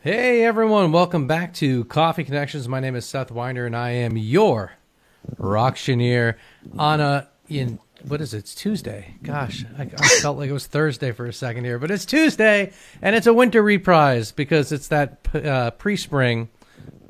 Hey everyone, welcome back to Coffee Connections. My name is Seth Weiner and I am your auctioneer on a in what is it? It's Tuesday. Gosh, I, I felt like it was Thursday for a second here, but it's Tuesday and it's a winter reprise because it's that uh, pre-spring,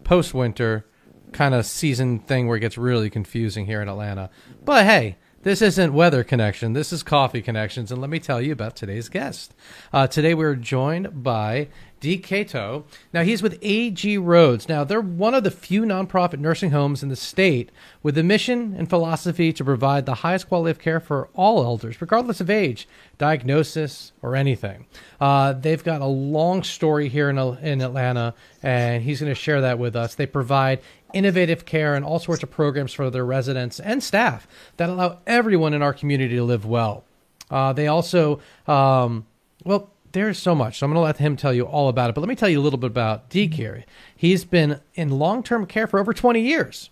post-winter kind of season thing where it gets really confusing here in Atlanta. But hey, this isn't weather connection. This is coffee connections, and let me tell you about today's guest. Uh, today we're joined by Deke Cateau. Now, he's with AG Rhodes. Now, they're one of the few nonprofit nursing homes in the state with the mission and philosophy to provide the highest quality of care for all elders, regardless of age, diagnosis, or anything. Uh, they've got a long story here in, in Atlanta, and he's going to share that with us. They provide innovative care and all sorts of programs for their residents and staff that allow everyone in our community to live well. Uh, they also, um, well, there's so much. So I'm going to let him tell you all about it. But let me tell you a little bit about Deke here. He's been in long term care for over 20 years.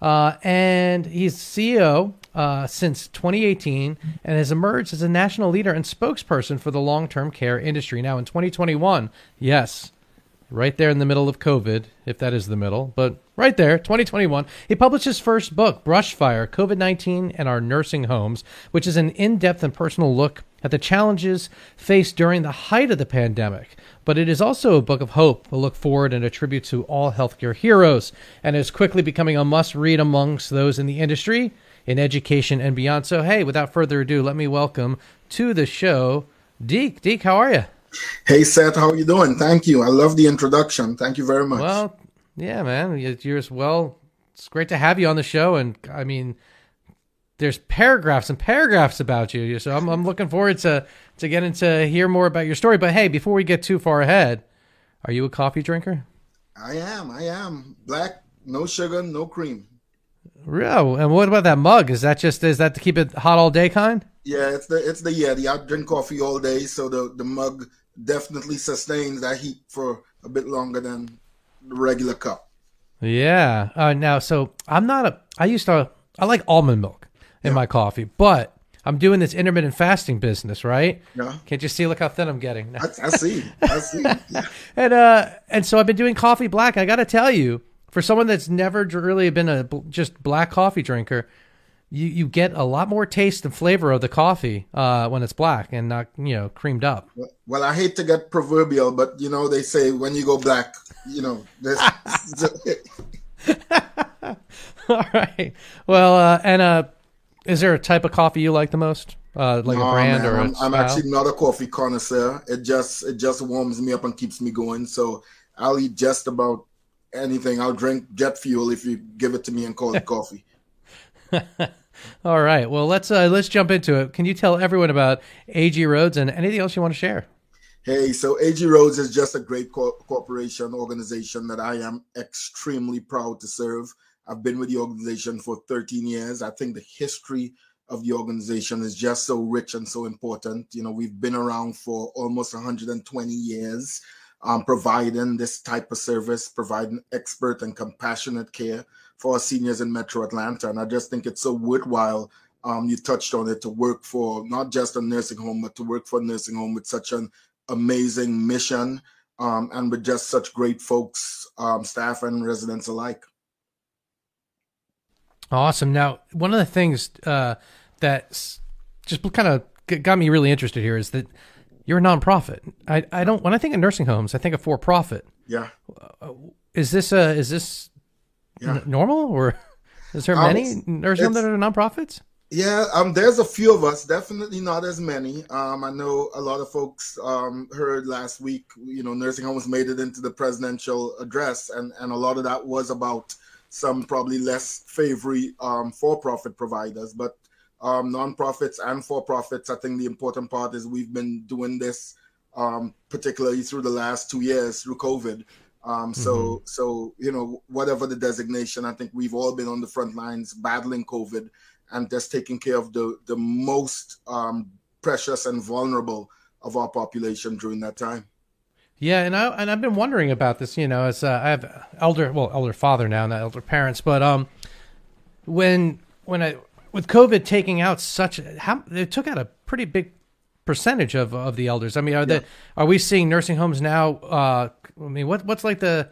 Uh, and he's CEO uh, since 2018 and has emerged as a national leader and spokesperson for the long term care industry. Now, in 2021, yes, right there in the middle of COVID, if that is the middle, but right there, 2021, he published his first book, Brushfire COVID 19 and Our Nursing Homes, which is an in depth and personal look at the challenges faced during the height of the pandemic. But it is also a book of hope, a look forward, and a tribute to all healthcare heroes, and is quickly becoming a must read amongst those in the industry, in education, and beyond. So, hey, without further ado, let me welcome to the show Deke. Deke, how are you? Hey, Seth, how are you doing? Thank you. I love the introduction. Thank you very much. Well, yeah, man, you're as well. It's great to have you on the show, and I mean, there's paragraphs and paragraphs about you. So I'm, I'm looking forward to to getting to hear more about your story. But hey, before we get too far ahead, are you a coffee drinker? I am. I am black, no sugar, no cream. Real. And what about that mug? Is that just is that to keep it hot all day kind? Yeah, it's the it's the yeah. The I drink coffee all day, so the the mug definitely sustains that heat for a bit longer than the regular cup. Yeah. Uh, now, so I'm not a. I used to. I like almond milk in yeah. my coffee, but I'm doing this intermittent fasting business, right? Yeah. Can't you see? Look how thin I'm getting. I, I see. I see. Yeah. and uh, and so I've been doing coffee black. I got to tell you, for someone that's never really been a just black coffee drinker, you you get a lot more taste and flavor of the coffee uh, when it's black and not you know creamed up. Well, I hate to get proverbial, but you know they say when you go black, you know. All right. Well, uh, and uh, is there a type of coffee you like the most? Uh, like no, a brand man, or I'm, I'm actually not a coffee connoisseur. It just it just warms me up and keeps me going. So I'll eat just about anything. I'll drink jet fuel if you give it to me and call it coffee. All right. Well, let's uh, let's jump into it. Can you tell everyone about AG Rhodes and anything else you want to share? Hey, so AG Rhodes is just a great co- corporation organization that I am extremely proud to serve. I've been with the organization for 13 years. I think the history of the organization is just so rich and so important. You know, we've been around for almost 120 years, um, providing this type of service, providing expert and compassionate care for our seniors in Metro Atlanta. And I just think it's so worthwhile. Um, you touched on it to work for not just a nursing home, but to work for a nursing home with such an amazing mission um, and with just such great folks, um, staff and residents alike. Awesome. Now, one of the things uh, that just kind of got me really interested here is that you're a nonprofit. I, I don't when I think of nursing homes, I think of for profit. Yeah. Uh, is this a is this yeah. normal or is there many um, nursing homes that are nonprofits? Yeah, um, there's a few of us. Definitely not as many. Um, I know a lot of folks um, heard last week. You know, nursing homes made it into the presidential address, and and a lot of that was about some probably less favory um, for-profit providers, but um, nonprofits and for-profits. I think the important part is we've been doing this um, particularly through the last two years through COVID. Um, so, mm-hmm. so you know, whatever the designation, I think we've all been on the front lines battling COVID and just taking care of the the most um, precious and vulnerable of our population during that time. Yeah, and I and I've been wondering about this. You know, as uh, I have elder, well, elder father now, not elder parents, but um, when when I with COVID taking out such how it took out a pretty big percentage of of the elders. I mean, are yeah. the are we seeing nursing homes now uh, I mean, what what's like the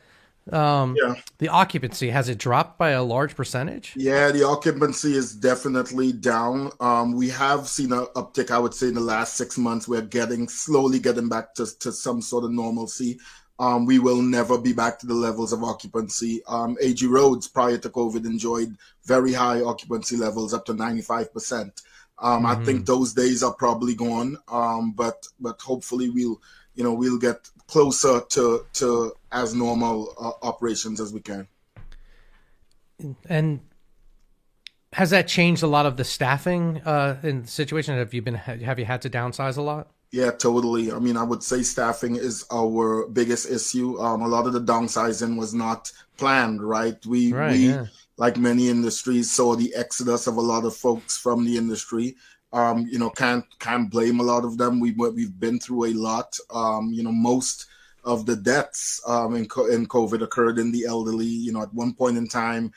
um, yeah. the occupancy has it dropped by a large percentage? Yeah, the occupancy is definitely down. Um, we have seen an uptick, I would say, in the last six months. We're getting slowly getting back to, to some sort of normalcy. Um, we will never be back to the levels of occupancy. Um, AG Rhodes prior to COVID enjoyed very high occupancy levels, up to 95%. Um, mm-hmm. I think mm-hmm. those days are probably gone. Um, but but hopefully we'll you know we'll get closer to to as normal uh, operations as we can. And has that changed a lot of the staffing uh, in the situation? Have you been have you had to downsize a lot? Yeah, totally. I mean, I would say staffing is our biggest issue. Um, a lot of the downsizing was not planned, right? We right, we yeah. like many industries saw the exodus of a lot of folks from the industry. Um, you know, can't can't blame a lot of them. We we've been through a lot. Um, you know, most of the deaths um, in in COVID occurred in the elderly. You know, at one point in time,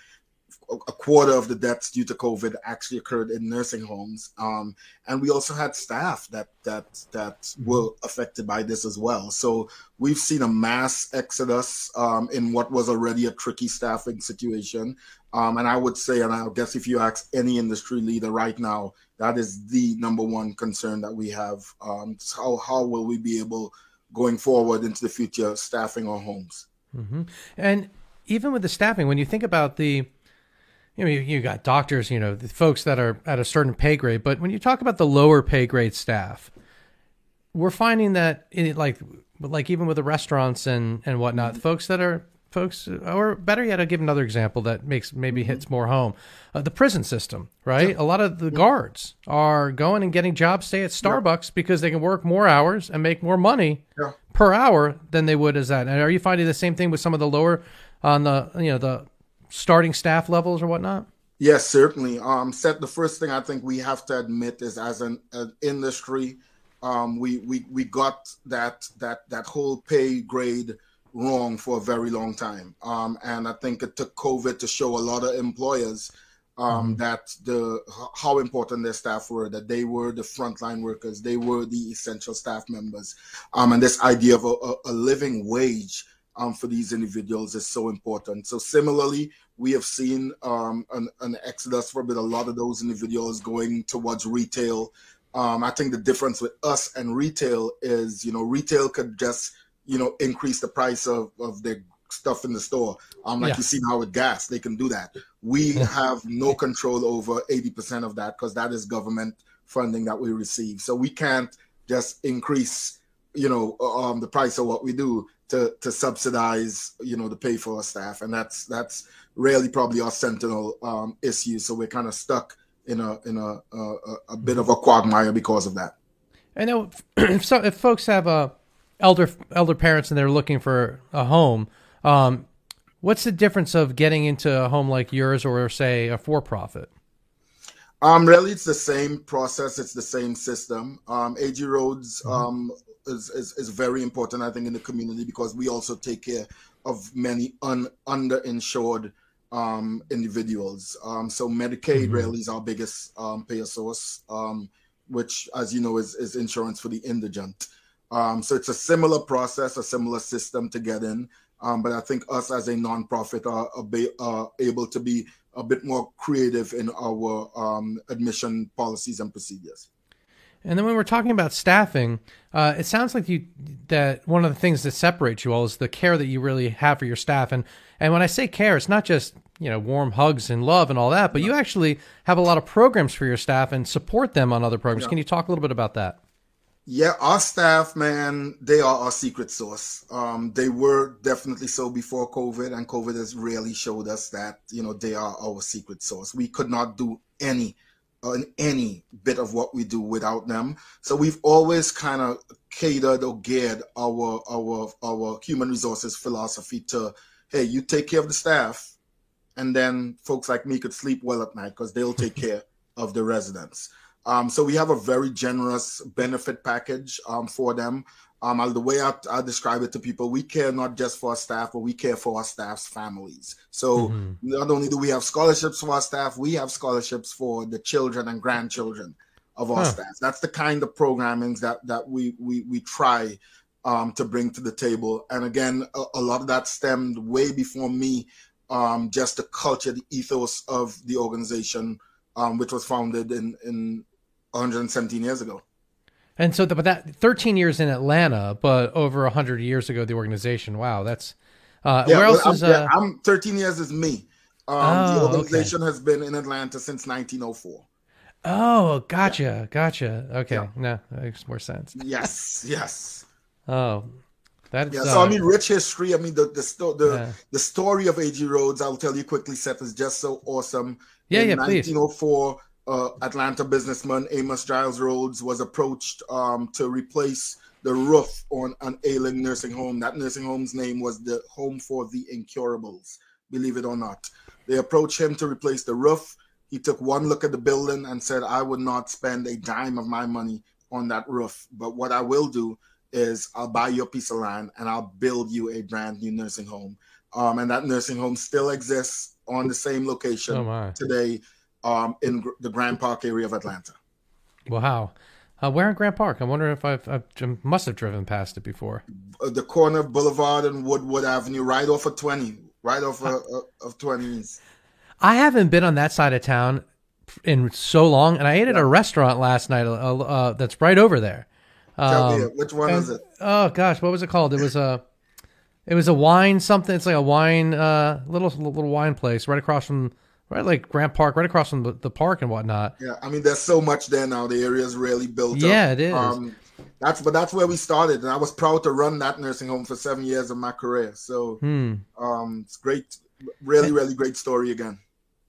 a quarter of the deaths due to COVID actually occurred in nursing homes, um, and we also had staff that that that were affected by this as well. So we've seen a mass exodus um, in what was already a tricky staffing situation. Um, and I would say, and I guess if you ask any industry leader right now, that is the number one concern that we have. Um, how how will we be able going forward into the future staffing our homes? Mm-hmm. And even with the staffing, when you think about the you know, you, got doctors, you know, the folks that are at a certain pay grade, but when you talk about the lower pay grade staff, we're finding that it, like like even with the restaurants and and whatnot, mm-hmm. folks that are folks, or better yet, I'll give another example that makes maybe mm-hmm. hits more home. Uh, the prison system, right? A lot of the guards are going and getting jobs stay at Starbucks because they can work more hours and make more money per hour than they would as that. And are you finding the same thing with some of the lower on the you know the starting staff levels or whatnot? Yes, certainly. Um, set the first thing I think we have to admit is as an, an industry, um, we, we we got that that that whole pay grade wrong for a very long time. Um, and I think it took COVID to show a lot of employers um, mm-hmm. that the how important their staff were, that they were the frontline workers, they were the essential staff members, um, and this idea of a, a living wage um, for these individuals is so important. So similarly, we have seen um, an, an, exodus for a bit. A lot of those individuals going towards retail. Um, I think the difference with us and retail is, you know, retail could just you know, increase the price of, of their stuff in the store. Um, like yeah. you see now with gas, they can do that. We have no control over 80% of that because that is government funding that we receive. So we can't just increase, you know, um, the price of what we do to, to subsidize, you know, the pay for our staff. And that's, that's really probably our sentinel um, issue. So we're kind of stuck in a, in a, a, a bit of a quagmire because of that. I know if, so, if folks have a, elder elder parents and they're looking for a home, um, what's the difference of getting into a home like yours or say a for profit? Um, really, it's the same process. It's the same system. Um, AG Rhodes mm-hmm. um, is, is, is very important, I think, in the community because we also take care of many un, underinsured um, individuals. Um, so Medicaid mm-hmm. really is our biggest um, payer source, um, which, as you know, is, is insurance for the indigent. Um, so it's a similar process, a similar system to get in. Um, but I think us as a nonprofit are, are, able to be a bit more creative in our um, admission policies and procedures. And then when we're talking about staffing, uh, it sounds like you that one of the things that separates you all is the care that you really have for your staff. And and when I say care, it's not just you know warm hugs and love and all that, but you actually have a lot of programs for your staff and support them on other programs. Yeah. Can you talk a little bit about that? Yeah, our staff, man, they are our secret source. Um, they were definitely so before COVID, and COVID has really showed us that you know they are our secret source. We could not do any, uh, any bit of what we do without them. So we've always kind of catered or geared our our our human resources philosophy to, hey, you take care of the staff, and then folks like me could sleep well at night because they'll take care of the residents. Um, so we have a very generous benefit package um, for them. Um, the way I, I, describe it to people, we care not just for our staff, but we care for our staff's families. So mm-hmm. not only do we have scholarships for our staff, we have scholarships for the children and grandchildren of our huh. staff. That's the kind of programming that that we we we try um, to bring to the table. And again, a, a, lot of that stemmed way before me, um, just the culture, the ethos of the organization, um, which was founded in, in 117 years ago. And so, the, but that 13 years in Atlanta, but over 100 years ago, the organization. Wow, that's uh, yeah, where else well, is? I'm, uh, yeah, I'm 13 years is me. Um, oh, the organization okay. has been in Atlanta since 1904. Oh, gotcha, yeah. gotcha. Okay, yeah. no, that makes more sense. Yes, yes. Oh, that's yeah. So uh, I mean, rich history. I mean, the the sto- the, yeah. the story of AG Rhodes. I'll tell you quickly. Seth is just so awesome. Yeah, in yeah. 1904, uh, Atlanta businessman Amos Giles Rhodes was approached um, to replace the roof on an ailing nursing home. That nursing home's name was the Home for the Incurables. Believe it or not, they approached him to replace the roof. He took one look at the building and said, "I would not spend a dime of my money on that roof, but what I will do." is I'll buy you a piece of land and I'll build you a brand new nursing home. Um, and that nursing home still exists on the same location oh today um, in gr- the Grant Park area of Atlanta. Wow. Uh, where in Grant Park? I wonder if I've, I've must have driven past it before. Uh, the corner of Boulevard and Woodward Avenue, right off of 20, right off of, uh, of 20s. I haven't been on that side of town in so long, and I ate at a restaurant last night uh, uh, that's right over there. Tell um, me Which one and, is it? Oh gosh, what was it called? It was a, it was a wine something. It's like a wine, uh, little little wine place right across from, right like Grant Park, right across from the, the park and whatnot. Yeah, I mean, there's so much there now. The area is really built. Yeah, up. it is. Um, that's but that's where we started, and I was proud to run that nursing home for seven years of my career. So, hmm. um, it's great, really, really great story again.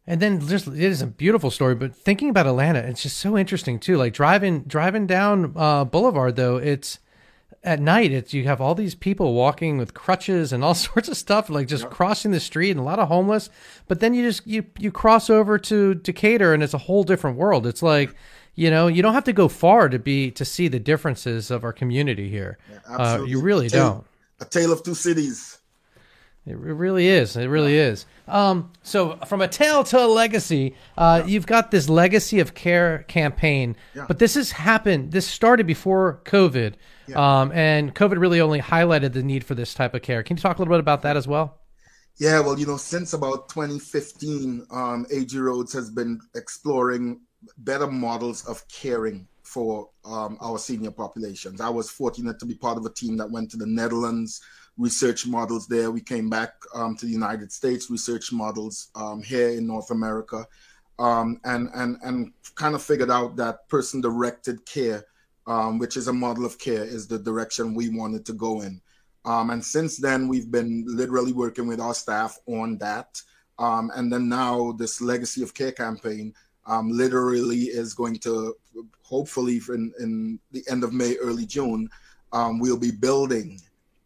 And then just it is a beautiful story, but thinking about Atlanta, it's just so interesting too. Like driving driving down uh, Boulevard though, it's at night it's you have all these people walking with crutches and all sorts of stuff like just yep. crossing the street and a lot of homeless. But then you just you you cross over to decatur and it's a whole different world. It's like you know you don't have to go far to be to see the differences of our community here. Yeah, uh, you really a tale, don't. a tale of two cities it really is. It really is. Um, so, from a tale to a legacy, uh, yeah. you've got this legacy of care campaign, yeah. but this has happened. This started before COVID, yeah. um, and COVID really only highlighted the need for this type of care. Can you talk a little bit about that as well? Yeah, well, you know, since about 2015, um, AG Rhodes has been exploring better models of caring for um, our senior populations. I was fortunate to be part of a team that went to the Netherlands research models there. We came back um, to the United States, research models um, here in North America, um, and and and kind of figured out that person-directed care, um, which is a model of care, is the direction we wanted to go in. Um, and since then, we've been literally working with our staff on that. Um, and then now, this Legacy of Care campaign literally is going to, hopefully, in, in the end of May, early June, we'll be building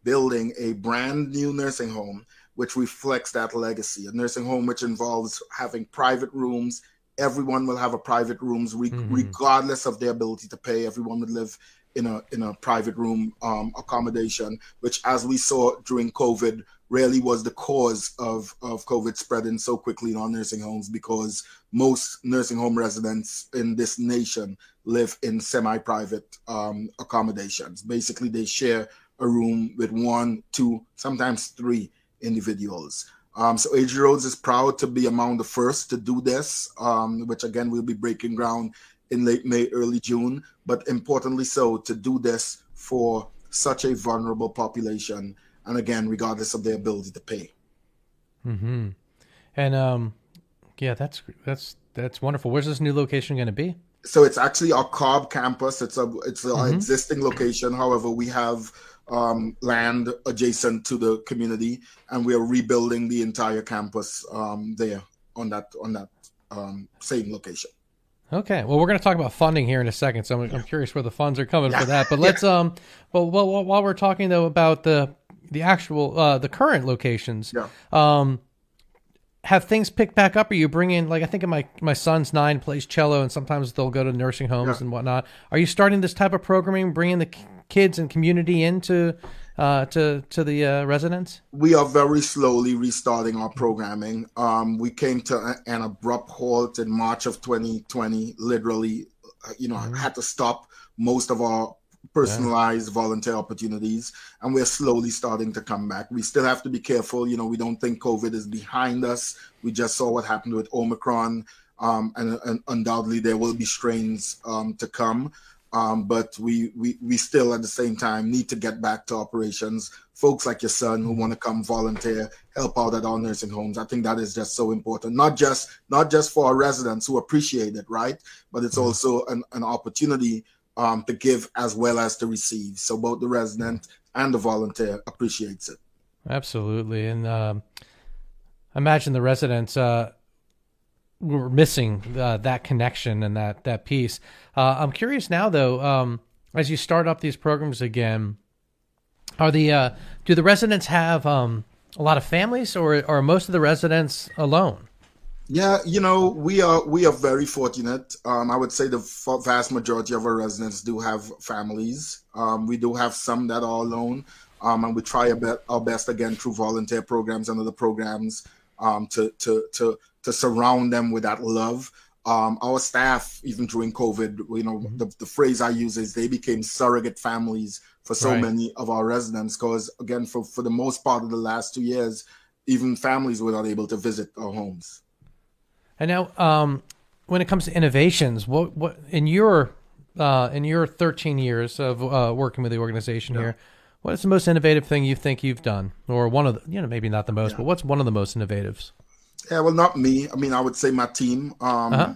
building a brand new nursing home which reflects that legacy. A nursing home which involves having private rooms. Everyone will have a private rooms, re- mm-hmm. regardless of their ability to pay. Everyone would live in a in a private room um, accommodation, which, as we saw during COVID, really was the cause of of COVID spreading so quickly in our nursing homes because most nursing home residents in this nation live in semi-private um, accommodations. Basically, they share a room with one, two, sometimes three individuals. Um, so AG Rhodes is proud to be among the first to do this, um, which again we'll be breaking ground in late May, early June. But importantly, so to do this for such a vulnerable population, and again, regardless of their ability to pay. Hmm. And um, yeah, that's that's that's wonderful. Where's this new location going to be? So it's actually our Cobb campus. It's a it's an mm-hmm. existing location. However, we have um, land adjacent to the community, and we are rebuilding the entire campus um, there on that on that um, same location. Okay, well, we're going to talk about funding here in a second, so I'm, I'm curious where the funds are coming yeah. for that. But let's yeah. um, well, well, while we're talking though about the the actual uh, the current locations, yeah. um, have things picked back up? Are you bringing like I think my my son's nine plays cello, and sometimes they'll go to nursing homes yeah. and whatnot. Are you starting this type of programming, bringing the kids and community into uh, to to the uh, residents? We are very slowly restarting our programming. Um, we came to an abrupt halt in March of 2020. Literally, uh, you know, mm-hmm. had to stop most of our personalized yeah. volunteer opportunities, and we're slowly starting to come back. We still have to be careful. You know, we don't think COVID is behind us. We just saw what happened with Omicron, um, and, and, undoubtedly there will be strains um, to come. Um, but we, we we still at the same time need to get back to operations. Folks like your son who want to come volunteer, help out at our nursing homes. I think that is just so important. Not just not just for our residents who appreciate it, right? But it's mm-hmm. also an, an opportunity um, to give as well as to receive. So both the resident and the volunteer appreciates it. Absolutely, and um, imagine the residents. Uh, were missing uh, that connection and that that piece. Uh, I'm curious now, though, um, as you start up these programs again, are the uh, do the residents have um, a lot of families, or are most of the residents alone? Yeah, you know, we are we are very fortunate. Um, I would say the vast majority of our residents do have families. Um, we do have some that are alone, um, and we try our, be- our best again through volunteer programs and other programs um, to to to to surround them with that love. Um, our staff, even during COVID, you know, mm-hmm. the, the phrase I use is they became surrogate families for so right. many of our residents. Because again, for for the most part of the last two years, even families were not able to visit our homes. And now, um, when it comes to innovations, what what in your uh, in your 13 years of uh, working with the organization yeah. here, what is the most innovative thing you think you've done, or one of the you know maybe not the most, yeah. but what's one of the most innovatives? Yeah, well, not me. I mean, I would say my team um, uh-huh.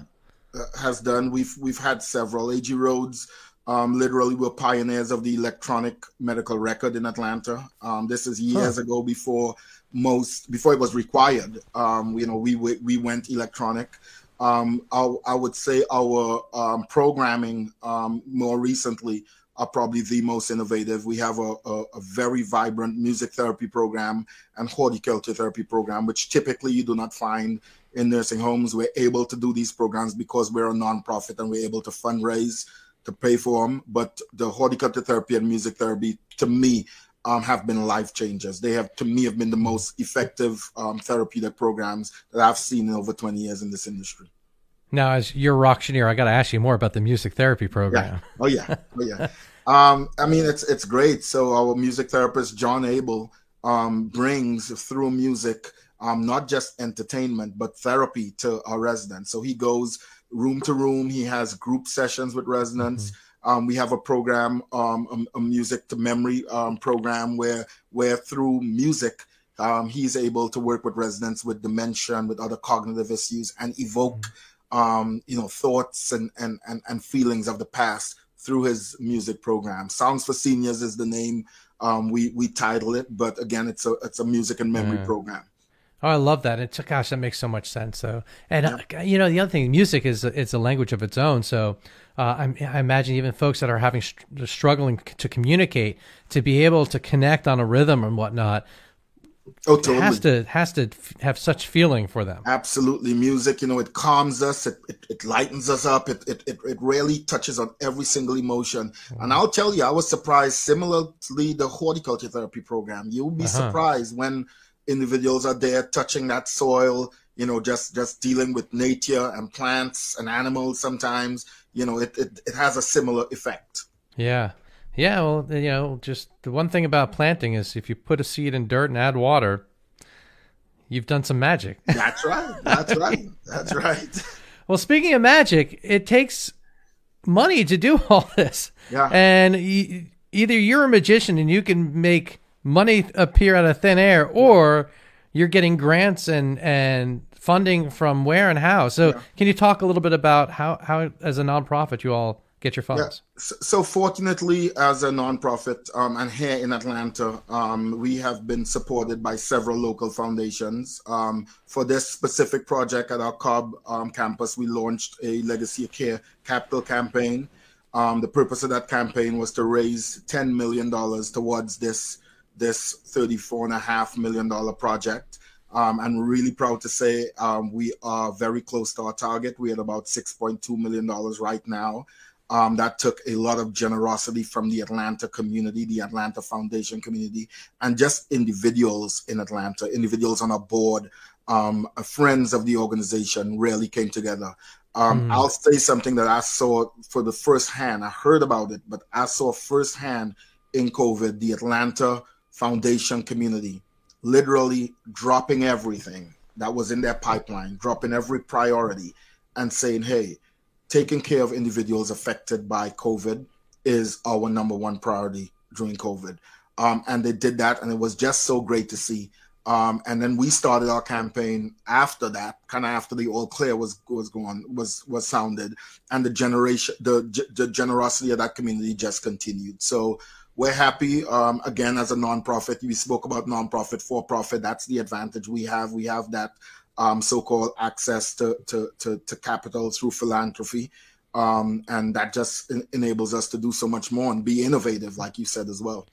Uh, has done. We've we've had several. AG Rhodes um, literally, were pioneers of the electronic medical record in Atlanta. Um, this is years huh. ago before most before it was required. Um, you know, we we went electronic. Um, I, I, would say our um, programming um, more recently are probably the most innovative. We have a, a, a, very vibrant music therapy program and horticulture therapy program, which typically you do not find in nursing homes. We're able to do these programs because we're a nonprofit and we're able to fundraise to pay for them. But the horticulture therapy and music therapy, to me, um, have been life changers. They have, to me, have been the most effective um, therapeutic programs that I've seen in over 20 years in this industry. Now, as your auctioneer, I got to ask you more about the music therapy program. Yeah. Oh yeah, oh yeah. um, I mean, it's it's great. So our music therapist John Abel um, brings through music um, not just entertainment but therapy to our residents. So he goes room to room. He has group sessions with residents. Mm-hmm. Um, we have a program, um, a, a, music to memory um, program where where through music um, he's able to work with residents with dementia and with other cognitive issues and evoke mm-hmm um, you know, thoughts and, and, and, and feelings of the past through his music program. Songs for Seniors is the name um, we we title it, but again, it's a it's a music and memory program. Oh, I love that. It's gosh, that makes so much sense. So, and yeah. uh, you know, the other thing, music is it's a language of its own. So, uh, I, I, imagine even folks that are having struggling to communicate to be able to connect on a rhythm and whatnot Oh, totally. Has to has to have such feeling for them. Absolutely, music. You know, it calms us. It it, it lightens us up. It, it it it really touches on every single emotion. Mm-hmm. And I'll tell you, I was surprised. Similarly, the horticulture therapy program. You'll be uh-huh. surprised when individuals are there touching that soil. You know, just just dealing with nature and plants and animals. Sometimes, you know, it it, it has a similar effect. Yeah. Yeah, well, you know, just the one thing about planting is if you put a seed in dirt and add water, you've done some magic. That's right. That's right. That's right. Well, speaking of magic, it takes money to do all this. Yeah. And either you're a magician and you can make money appear out of thin air, or you're getting grants and and funding from where and how. So, yeah. can you talk a little bit about how how as a nonprofit you all get your funds? Yeah. So, fortunately, as a nonprofit, um, and here in Atlanta, um, we have been supported by several local foundations. Um, for this specific project at our Cobb um, campus, we launched a Legacy of Care capital campaign. Um, the purpose of that campaign was to raise $10 million towards this this $34.5 million project. Um, I'm really proud to say um, we are very close to our target. We're at about $6.2 million right now. Um, that took a lot of generosity from the Atlanta community, the Atlanta Foundation community, and just individuals in Atlanta, individuals on our board, um, friends of the organization really came together. Um, mm. I'll say something that I saw for the first hand. I heard about it, but I saw firsthand in COVID the Atlanta Foundation community literally dropping everything that was in their pipeline, dropping every priority, and saying, hey, taking care of individuals affected by COVID is our number one priority during COVID. Um, and they did that, and it was just so great to see. Um, and then we started our campaign after that, kind of after the all clear was was going was was sounded, and the generation the the generosity of that community just continued. So we're happy. Um, again, as a nonprofit, we spoke about nonprofit for profit. That's the advantage we have. We have that um, so-called access to, to to to capital through philanthropy. Um, and that just enables us to do so much more and be innovative, like you said as well.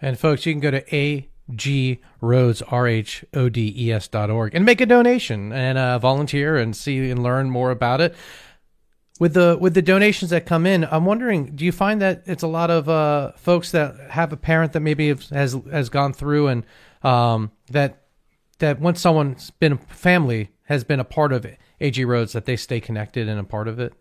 And folks, you can go to a G Rhodes dot org and make a donation and uh, volunteer and see and learn more about it. With the with the donations that come in, I'm wondering, do you find that it's a lot of uh, folks that have a parent that maybe has has gone through and um, that that once someone's been a family has been a part of it, AG Rhodes that they stay connected and a part of it?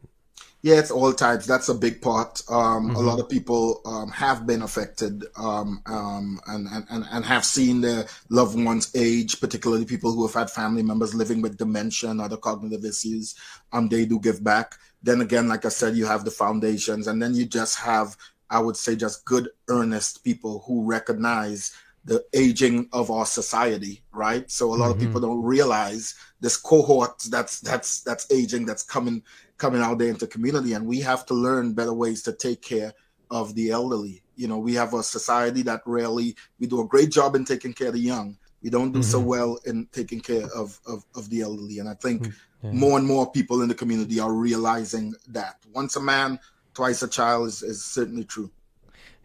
Yeah, it's all types. That's a big part. Um, mm-hmm. A lot of people um, have been affected um, um, and, and, and have seen their loved ones age, particularly people who have had family members living with dementia and other cognitive issues. Um, they do give back. Then again, like I said, you have the foundations, and then you just have, I would say, just good, earnest people who recognize the aging of our society, right? So a lot mm-hmm. of people don't realize this cohort that's that's that's aging, that's coming coming out there into community and we have to learn better ways to take care of the elderly you know we have a society that really we do a great job in taking care of the young we don't do mm-hmm. so well in taking care of, of, of the elderly and i think mm-hmm. more and more people in the community are realizing that once a man twice a child is, is certainly true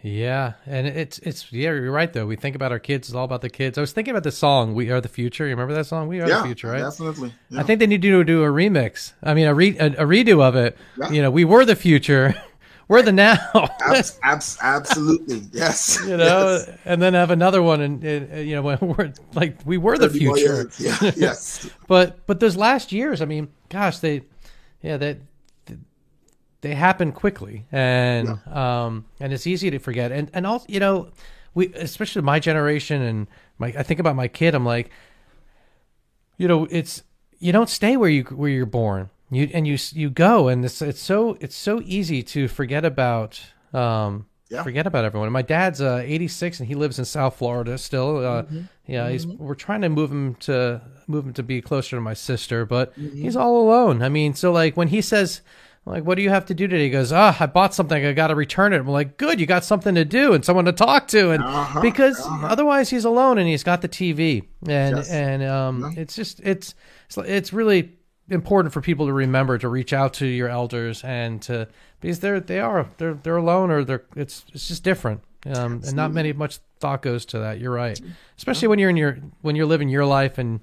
yeah, and it's it's yeah, you're right though. We think about our kids; it's all about the kids. I was thinking about the song "We Are the Future." You remember that song? "We Are yeah, the Future," right? Definitely. Yeah. I think they need to do a remix. I mean, a re a, a redo of it. Yeah. You know, we were the future. we're the now. abs, abs, absolutely, yes. You know, yes. and then have another one, and, and you know, when we're like we were the future. Yeah, yes. but but those last years, I mean, gosh, they, yeah, that they happen quickly, and yeah. um, and it's easy to forget. And and also, you know, we especially my generation and my I think about my kid. I'm like, you know, it's you don't stay where you where you're born. You and you you go, and it's it's so it's so easy to forget about. Um, yeah. forget about everyone. My dad's uh, 86 and he lives in South Florida still. Uh, mm-hmm. Yeah, he's mm-hmm. we're trying to move him to move him to be closer to my sister, but mm-hmm. he's all alone. I mean, so like when he says like, what do you have to do today? He goes, ah, oh, I bought something. I got to return it. I'm like, good. You got something to do and someone to talk to. And uh-huh, because uh-huh. otherwise he's alone and he's got the TV and, yes. and, um, yeah. it's just, it's, it's really important for people to remember to reach out to your elders and to, because they're, they are, they're, they're alone or they're, it's, it's just different. Um, and not many, much thought goes to that. You're right. Especially yeah. when you're in your, when you're living your life and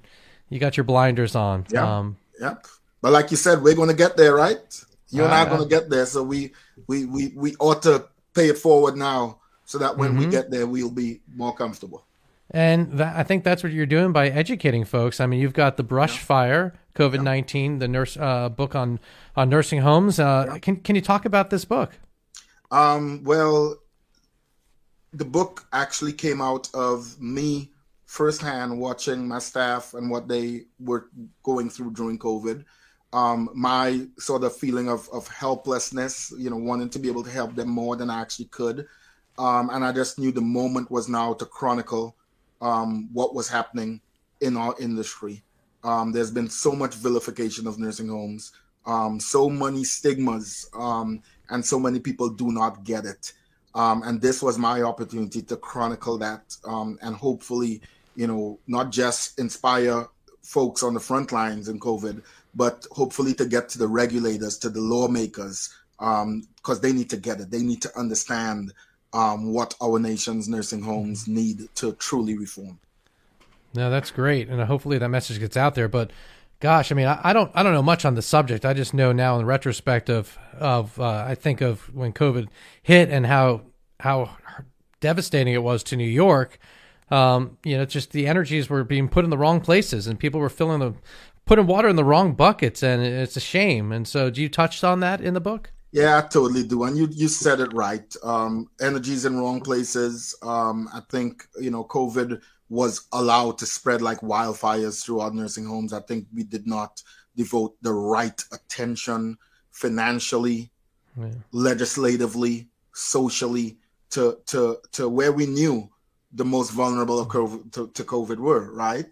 you got your blinders on. Yeah. Um, yep. But like you said, we're going to get there, right? You're not going to get there, so we we we we ought to pay it forward now, so that when mm-hmm. we get there, we'll be more comfortable. And that, I think that's what you're doing by educating folks. I mean, you've got the Brush yeah. Fire COVID nineteen, yeah. the nurse uh, book on on nursing homes. Uh, yeah. Can can you talk about this book? Um, well, the book actually came out of me firsthand watching my staff and what they were going through during COVID um, my sort of feeling of, of helplessness, you know, wanting to be able to help them more than I actually could. Um, and I just knew the moment was now to chronicle um, what was happening in our industry. Um, there's been so much vilification of nursing homes, um, so many stigmas, um, and so many people do not get it. and this was my opportunity to chronicle that and hopefully, you know, not just inspire folks on the front lines in COVID, but hopefully to get to the regulators, to the lawmakers, because um, they need to get it. They need to understand um, what our nation's nursing homes need to truly reform. No, that's great, and hopefully that message gets out there. But gosh, I mean, I, I don't, I don't know much on the subject. I just know now, in retrospect, of, of uh, I think of when COVID hit and how how devastating it was to New York. Um, you know, just the energies were being put in the wrong places, and people were filling the putting water in the wrong buckets, and it's a shame. And so, do you touched on that in the book? Yeah, I totally do. And you you said it right. Um, energy's in wrong places. Um, I think you know COVID was allowed to spread like wildfires throughout nursing homes. I think we did not devote the right attention financially, yeah. legislatively, socially to to to where we knew the most vulnerable of COVID, to, to COVID were right.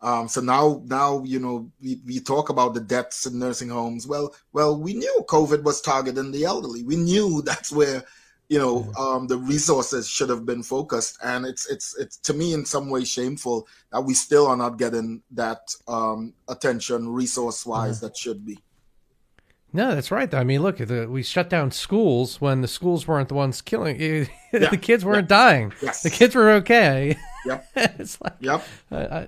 Um, so now, now you know, we, we talk about the deaths in nursing homes. Well, well, we knew COVID was targeting the elderly. We knew that's where, you know, um, the resources should have been focused. And it's it's it's to me in some way shameful that we still are not getting that um, attention resource wise that should be. No, that's right. Though I mean, look, the, we shut down schools when the schools weren't the ones killing. Yeah. the kids weren't yeah. dying. Yes. The kids were okay. Yep. it's like, yep. Uh, uh,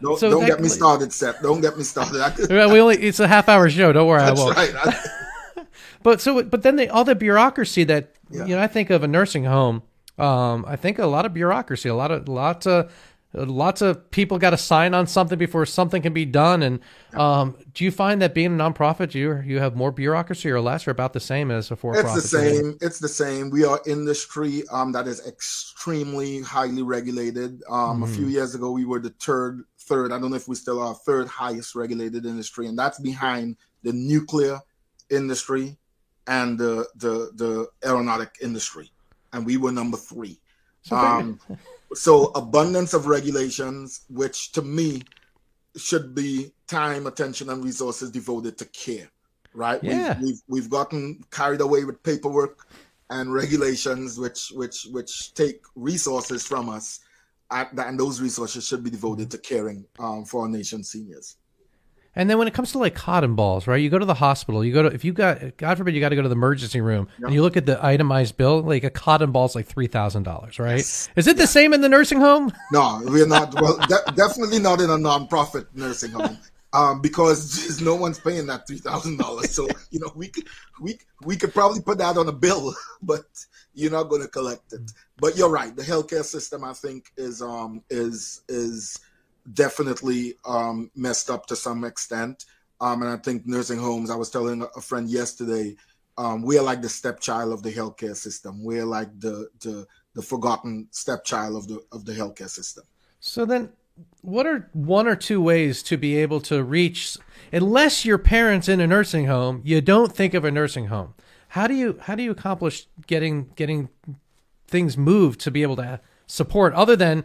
don't, so don't get me started, Seth. Don't get me started. we only it's a half hour show. Don't worry, That's I won't. Right. but so, but then they, all the bureaucracy that yeah. you know, I think of a nursing home. Um, I think a lot of bureaucracy, a lot of lots of lots of people got to sign on something before something can be done. And um, do you find that being a nonprofit, you you have more bureaucracy or less, or about the same as a for-profit? It's the same. It's the same. We are industry um, that is extremely highly regulated. Um, mm. A few mm-hmm. years ago, we were the third, third. I don't know if we still are third highest regulated industry, and that's behind the nuclear industry and the the the aeronautic industry, and we were number three. So um, so abundance of regulations, which to me should be time, attention, and resources devoted to care. Right? Yeah. We've, we've, we've gotten carried away with paperwork and regulations, which which which take resources from us, and those resources should be devoted to caring um, for our nation's seniors. And then when it comes to like cotton balls, right? You go to the hospital. You go to if you got God forbid you got to go to the emergency room yep. and you look at the itemized bill, like a cotton ball is like three thousand dollars, right? Yes. Is it the same in the nursing home? No, we're not. Well, de- definitely not in a nonprofit nursing home. Um, because no one's paying that three thousand dollars. So you know we could we we could probably put that on a bill, but you're not going to collect it. But you're right. The healthcare system, I think, is um is is definitely um, messed up to some extent. Um, and I think nursing homes, I was telling a friend yesterday, um, we are like the stepchild of the healthcare system. We're like the, the the forgotten stepchild of the of the healthcare system. So then what are one or two ways to be able to reach unless your parents in a nursing home, you don't think of a nursing home. How do you how do you accomplish getting getting things moved to be able to support other than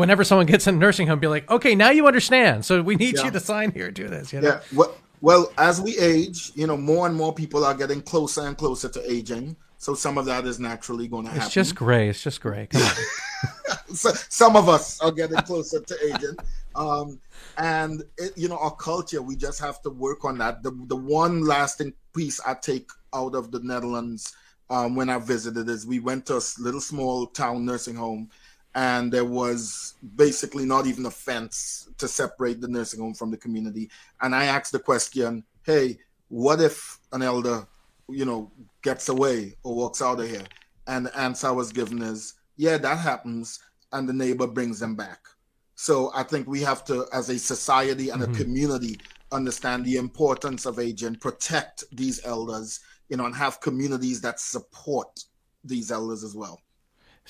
whenever someone gets in a nursing home, be like, okay, now you understand. So we need yeah. you to sign here, do this. You know? Yeah. Well, well, as we age, you know, more and more people are getting closer and closer to aging. So some of that is naturally going to happen. It's just gray. It's just gray. Come on. so, some of us are getting closer to aging. Um, and it, you know, our culture, we just have to work on that. The the one lasting piece I take out of the Netherlands um, when I visited is we went to a little small town nursing home and there was basically not even a fence to separate the nursing home from the community. And I asked the question, hey, what if an elder, you know, gets away or walks out of here? And the answer was given is, yeah, that happens, and the neighbor brings them back. So I think we have to, as a society and mm-hmm. a community, understand the importance of aging, protect these elders, you know, and have communities that support these elders as well.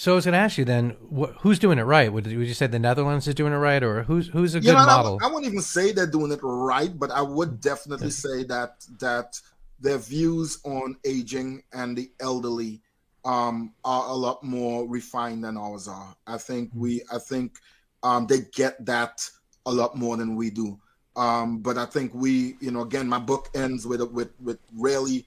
So I was going to ask you then, wh- who's doing it right? Would, would you say the Netherlands is doing it right, or who's who's a good model? I, I wouldn't even say they're doing it right, but I would definitely say that that their views on aging and the elderly um, are a lot more refined than ours are. I think hmm. we, I think um, they get that a lot more than we do. Um, but I think we, you know, again, my book ends with with with really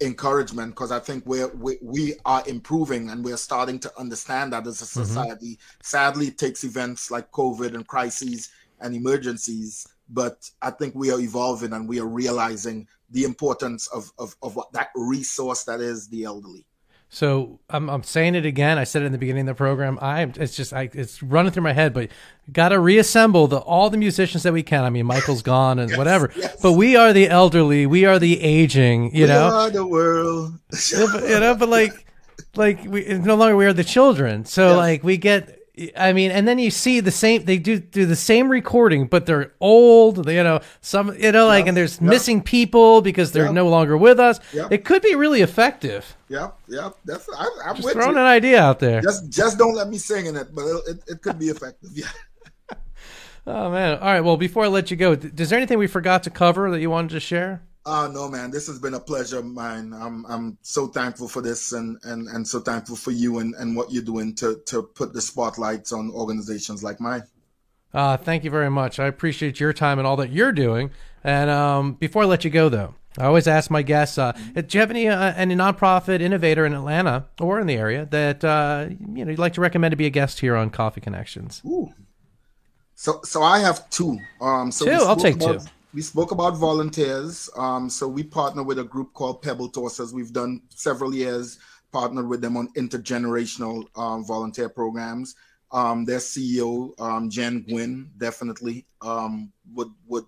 encouragement because I think we're, we, we are improving and we're starting to understand that as a mm-hmm. society. Mm-hmm. Sadly, it takes events like COVID and crises and emergencies, but I think we are evolving and we are realizing the importance of, of, of what that resource that is the elderly. So I'm, I'm saying it again. I said it in the beginning of the program. I it's just I, it's running through my head, but got to reassemble the all the musicians that we can. I mean, Michael's gone and yes, whatever, yes. but we are the elderly. We are the aging. You we know, the world. you know, but like like we no longer we are the children. So like we get I mean, and then you see the same. They do do the same recording, but they're old. They, you know, some you know, like, Yep, and there's yep. missing people because they're Yep. no longer with us. Yep. It could be really effective. Yeah, yeah. That's I, I'm Just throwing you. an idea out there. Just just don't let me sing in it, but it, it, it could be effective. Yeah. Oh man! All right. Well, before I let you go, is there anything we forgot to cover that you wanted to share? Oh no, man! This has been a pleasure of mine. I'm I'm so thankful for this, and and and so thankful for you and and what you're doing to to put the spotlights on organizations like mine. Uh, thank you very much. I appreciate your time and all that you're doing. And um, before I let you go, though, I always ask my guests: uh, Do you have any uh, any nonprofit innovator in Atlanta or in the area that uh, you know you'd like to recommend to be a guest here on Coffee Connections? Ooh. So so I have two. Um, so Two? I'll take about- two. We spoke about volunteers. Um, so we partner with a group called Pebble Tossers. We've done several years partnered with them on intergenerational um, volunteer programs. Um, their CEO, um, Jen Gwynn, definitely um, would would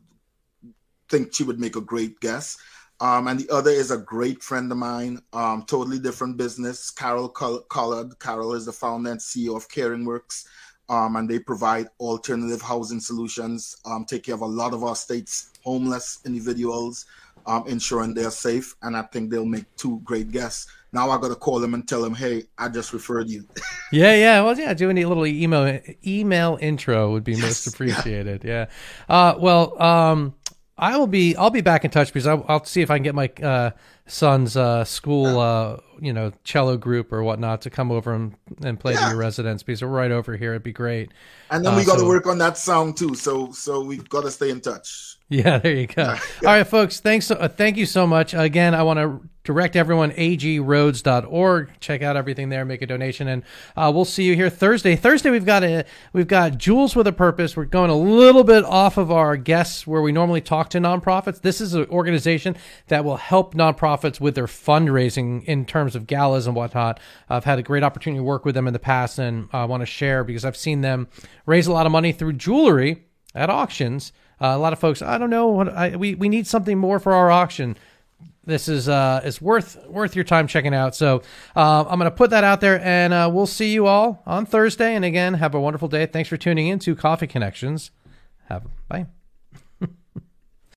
think she would make a great guest. Um, and the other is a great friend of mine, totally different business, Carol Collard. Carol is the founder and CEO of Caring Works, um, and they provide alternative housing solutions, um, take care of a lot of our state's homeless individuals, um, ensuring they're safe. And I think they'll make two great guests. Now I got to call them and tell them, hey, I just referred you. Yeah, yeah. Well, yeah. Doing a little email email intro would be most Yes, yeah. appreciated. Yeah. Uh, well, um, I will be. I'll be back in touch because I'll, I'll see if I can get my uh, son's uh, school, uh, you know, cello group or whatnot to come over and, and play to your residence because we're right over here. It'd be great. And then Uh, we got to so- work on that sound too. So so we've got to stay in touch. Yeah, there you go. All right, folks. Thanks. Uh, thank you so much. Again, I want to direct everyone agrhodes.org. Check out everything there. Make a donation, and uh, we'll see you here Thursday. Thursday, we've got a we've got jewels with a Purpose. We're going a little bit off of our guests where we normally talk to nonprofits. This is an organization that will help nonprofits with their fundraising in terms of galas and whatnot. I've had a great opportunity to work with them in the past, and I want to share because I've seen them raise a lot of money through jewelry at auctions. Uh, a lot of folks, I don't know I, we we need something more for our auction. This is uh is worth worth your time checking out. So uh, I'm gonna put that out there, and uh, we'll see you all on Thursday. And again, have a wonderful day. Thanks for tuning in to Coffee Connections. Have bye.